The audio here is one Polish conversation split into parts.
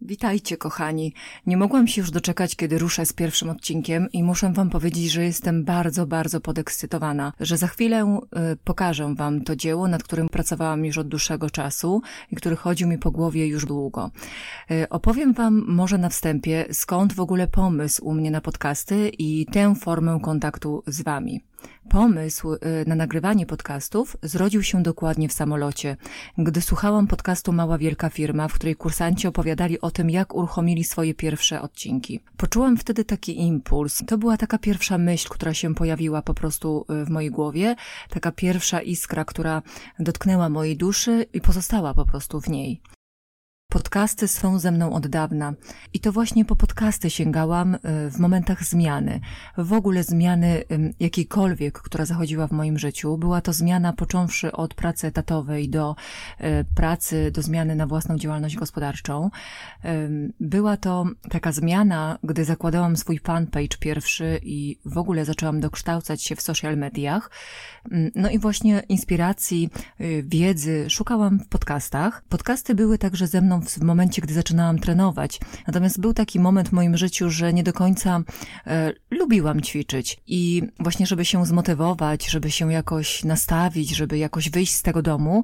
Witajcie, kochani. Nie mogłam się już doczekać, kiedy ruszę z pierwszym odcinkiem i muszę wam powiedzieć, że jestem bardzo, bardzo podekscytowana, że za chwilę y, pokażę wam to dzieło, nad którym pracowałam już od dłuższego czasu i który chodził mi po głowie już długo. Y, opowiem wam może na wstępie, skąd w ogóle pomysł u mnie na podcasty i tę formę kontaktu z wami. Pomysł y, na nagrywanie podcastów zrodził się dokładnie w samolocie, gdy słuchałam podcastu Mała Wielka Firma, w której kursanci opowiadali o tym, jak uruchomili swoje pierwsze odcinki. Poczułam wtedy taki impuls. To była taka pierwsza myśl, która się pojawiła po prostu y, w mojej głowie, taka pierwsza iskra, która dotknęła mojej duszy i pozostała po prostu w niej. Podcasty są ze mną od dawna i to właśnie po podcasty sięgałam y, w momentach zmiany. W ogóle zmiany jakiejkolwiek, która zachodziła w moim życiu. Była to zmiana począwszy od pracy etatowej do y, pracy, do zmiany na własną działalność gospodarczą. Była to taka zmiana, gdy zakładałam swój fanpage pierwszy i w ogóle zaczęłam dokształcać się w social mediach. No i właśnie inspiracji, y, wiedzy szukałam w podcastach. Podcasty były także ze mną w momencie, gdy zaczynałam trenować. Natomiast był taki moment w moim życiu, że nie do końca e, lubiłam ćwiczyć i właśnie, żeby się zmotywować, żeby się jakoś nastawić, żeby jakoś wyjść z tego domu,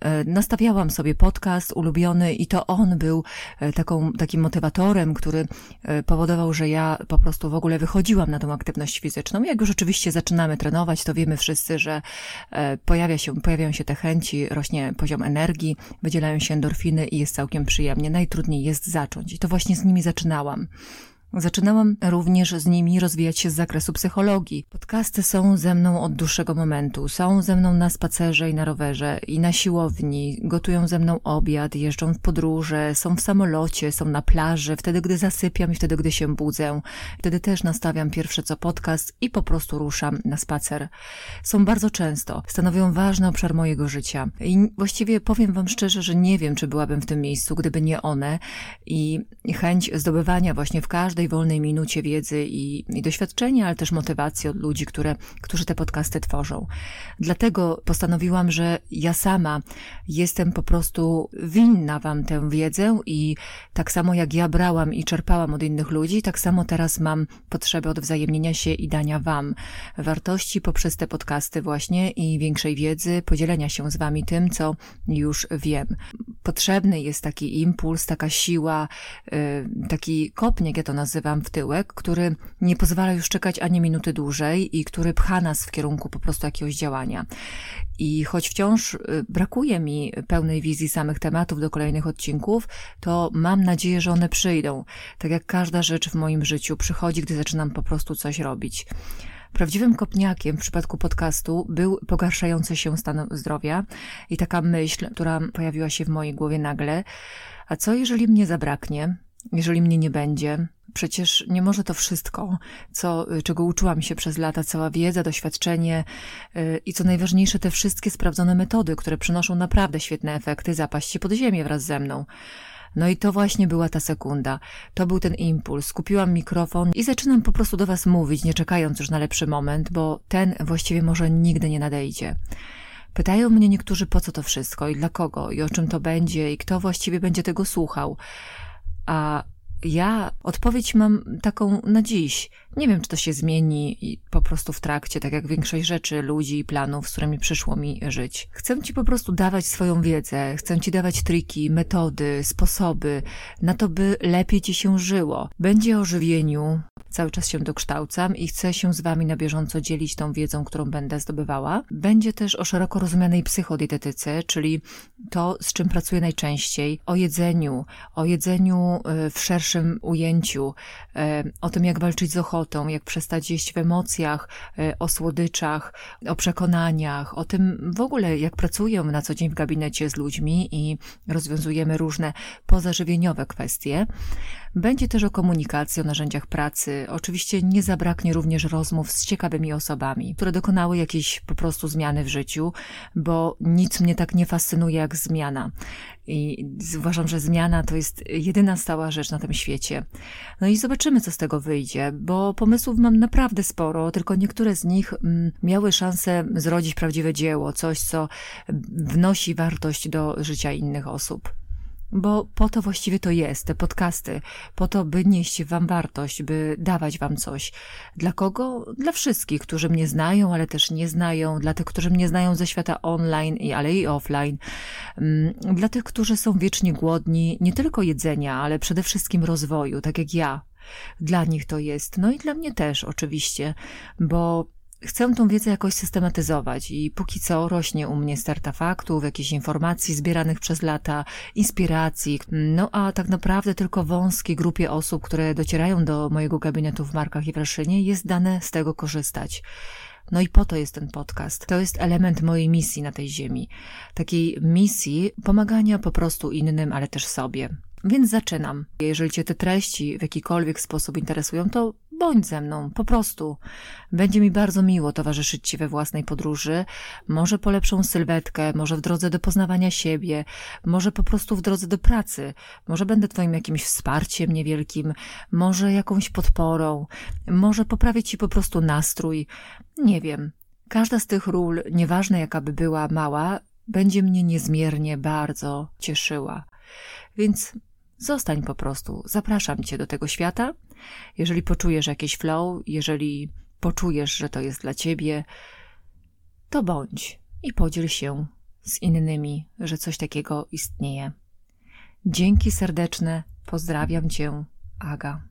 e, nastawiałam sobie podcast ulubiony i to on był e, taką, takim motywatorem, który e, powodował, że ja po prostu w ogóle wychodziłam na tą aktywność fizyczną. Jak już oczywiście zaczynamy trenować, to wiemy wszyscy, że e, pojawia się, pojawiają się te chęci, rośnie poziom energii, wydzielają się endorfiny i jest całkiem przyjemnie. Najtrudniej jest zacząć i to właśnie z nimi zaczynałam. Um. Zaczynałam również z nimi rozwijać się z zakresu psychologii. Podcasty są ze mną od dłuższego momentu. Są ze mną na spacerze i na rowerze i na siłowni. Gotują ze mną obiad, jeżdżą w podróże, są w samolocie, są na plaży, wtedy gdy zasypiam i wtedy gdy się budzę. Wtedy też nastawiam pierwsze co podcast i po prostu ruszam na spacer. Są bardzo często. Stanowią ważny obszar mojego życia. I właściwie powiem wam szczerze, że nie wiem, czy byłabym w tym miejscu, gdyby nie one i chęć zdobywania właśnie w każdej każdej wolnej minucie wiedzy i, i doświadczenia, ale też motywacji od ludzi, które, którzy te podcasty tworzą. Dlatego postanowiłam, że ja sama jestem po prostu winna Wam tę wiedzę i tak samo jak ja brałam i czerpałam od innych ludzi, tak samo teraz mam potrzebę odwzajemnienia się i dania Wam wartości poprzez te podcasty właśnie i większej wiedzy, podzielenia się z Wami tym, co już wiem. Potrzebny jest taki impuls, taka siła, y, taki kopniak, ja to nazywam, nazywam w tyłek, który nie pozwala już czekać ani minuty dłużej i który pcha nas w kierunku po prostu jakiegoś działania. I choć wciąż y, brakuje mi pełnej wizji samych tematów do kolejnych odcinków, to mam nadzieję, że one przyjdą. Tak jak każda rzecz w moim życiu przychodzi, gdy zaczynam po prostu coś robić. Prawdziwym kopniakiem w przypadku podcastu był pogarszający się stan zdrowia i taka myśl, która pojawiła się w mojej głowie nagle. A co jeżeli mnie zabraknie? Jeżeli mnie nie będzie? Przecież nie może to wszystko, co, czego uczyłam się przez lata, cała wiedza, doświadczenie yy, i co najważniejsze, te wszystkie sprawdzone metody, które przynoszą naprawdę świetne efekty, zapaść się pod ziemię wraz ze mną. No i to właśnie była ta sekunda. To był ten impuls. Kupiłam mikrofon i zaczynam po prostu do was mówić, nie czekając już na lepszy moment, bo ten właściwie może nigdy nie nadejdzie. Pytają mnie niektórzy, po co to wszystko i dla kogo i o czym to będzie i kto właściwie będzie tego słuchał. A ja odpowiedź mam taką na dziś. Nie wiem, czy to się zmieni po prostu w trakcie, tak jak większość rzeczy, ludzi i planów, z którymi przyszło mi żyć. Chcę ci po prostu dawać swoją wiedzę, chcę ci dawać triki, metody, sposoby na to, by lepiej ci się żyło. Będzie o żywieniu, cały czas się dokształcam i chcę się z wami na bieżąco dzielić tą wiedzą, którą będę zdobywała. Będzie też o szeroko rozumianej psychodietetyce, czyli to, z czym pracuję najczęściej, o jedzeniu, o jedzeniu e, w szerszym ujęciu, e, o tym, jak walczyć z ochotą, jak przestać jeść w emocjach, e, o słodyczach, o przekonaniach, o tym w ogóle, jak pracuję na co dzień w gabinecie z ludźmi i rozwiązujemy różne pozażywieniowe kwestie. Będzie też o komunikacji, o narzędziach pracy. Oczywiście nie zabraknie również rozmów z ciekawymi osobami, które dokonały jakiejś po prostu zmiany w życiu, bo nic mnie tak nie fascynuje jak zmiana. I uważam, że zmiana to jest jedyna stała rzecz na tym świecie. No i zobaczymy, co z tego wyjdzie, bo pomysłów mam naprawdę sporo, tylko niektóre z nich mm, miały szansę zrodzić prawdziwe dzieło, coś, co wnosi wartość do życia innych osób. Bo po to właściwie to jest, te podcasty, po to, by nieść wam wartość, by dawać wam coś. Dla kogo? Dla wszystkich, którzy mnie znają, ale też nie znają, dla tych, którzy mnie znają ze świata online, ale i offline, mm, dla tych, którzy są wiecznie głodni, nie tylko jedzenia, ale przede wszystkim rozwoju, tak jak ja. Dla nich to jest, no i dla mnie też oczywiście, bo Chcę tą wiedzę jakoś systematyzować i póki co rośnie u mnie starta faktów, jakichś informacji zbieranych przez lata, inspiracji, no a tak naprawdę tylko wąskiej grupie osób, które docierają do mojego gabinetu w Markach i Wraszynie jest dane z tego korzystać. No i po to jest ten podcast. To jest element mojej misji na tej ziemi. Takiej misji pomagania po prostu innym, ale też sobie. Więc zaczynam. Jeżeli Cię te treści w jakikolwiek sposób interesują, to bądź ze mną, po prostu. Będzie mi bardzo miło towarzyszyć Ci we własnej podróży, może po lepszą sylwetkę, może w drodze do poznawania siebie, może po prostu w drodze do pracy, może będę Twoim jakimś wsparciem niewielkim, może jakąś podporą, może poprawię Ci po prostu nastrój. Nie wiem. Każda z tych ról, nieważne jaka by była mała, będzie mnie niezmiernie bardzo cieszyła. Więc Zostań po prostu. Zapraszam cię do tego świata. Jeżeli poczujesz jakiś flow, jeżeli poczujesz, że to jest dla ciebie, to bądź i podziel się z innymi, że coś takiego istnieje. Dzięki serdeczne. Pozdrawiam cię, Aga.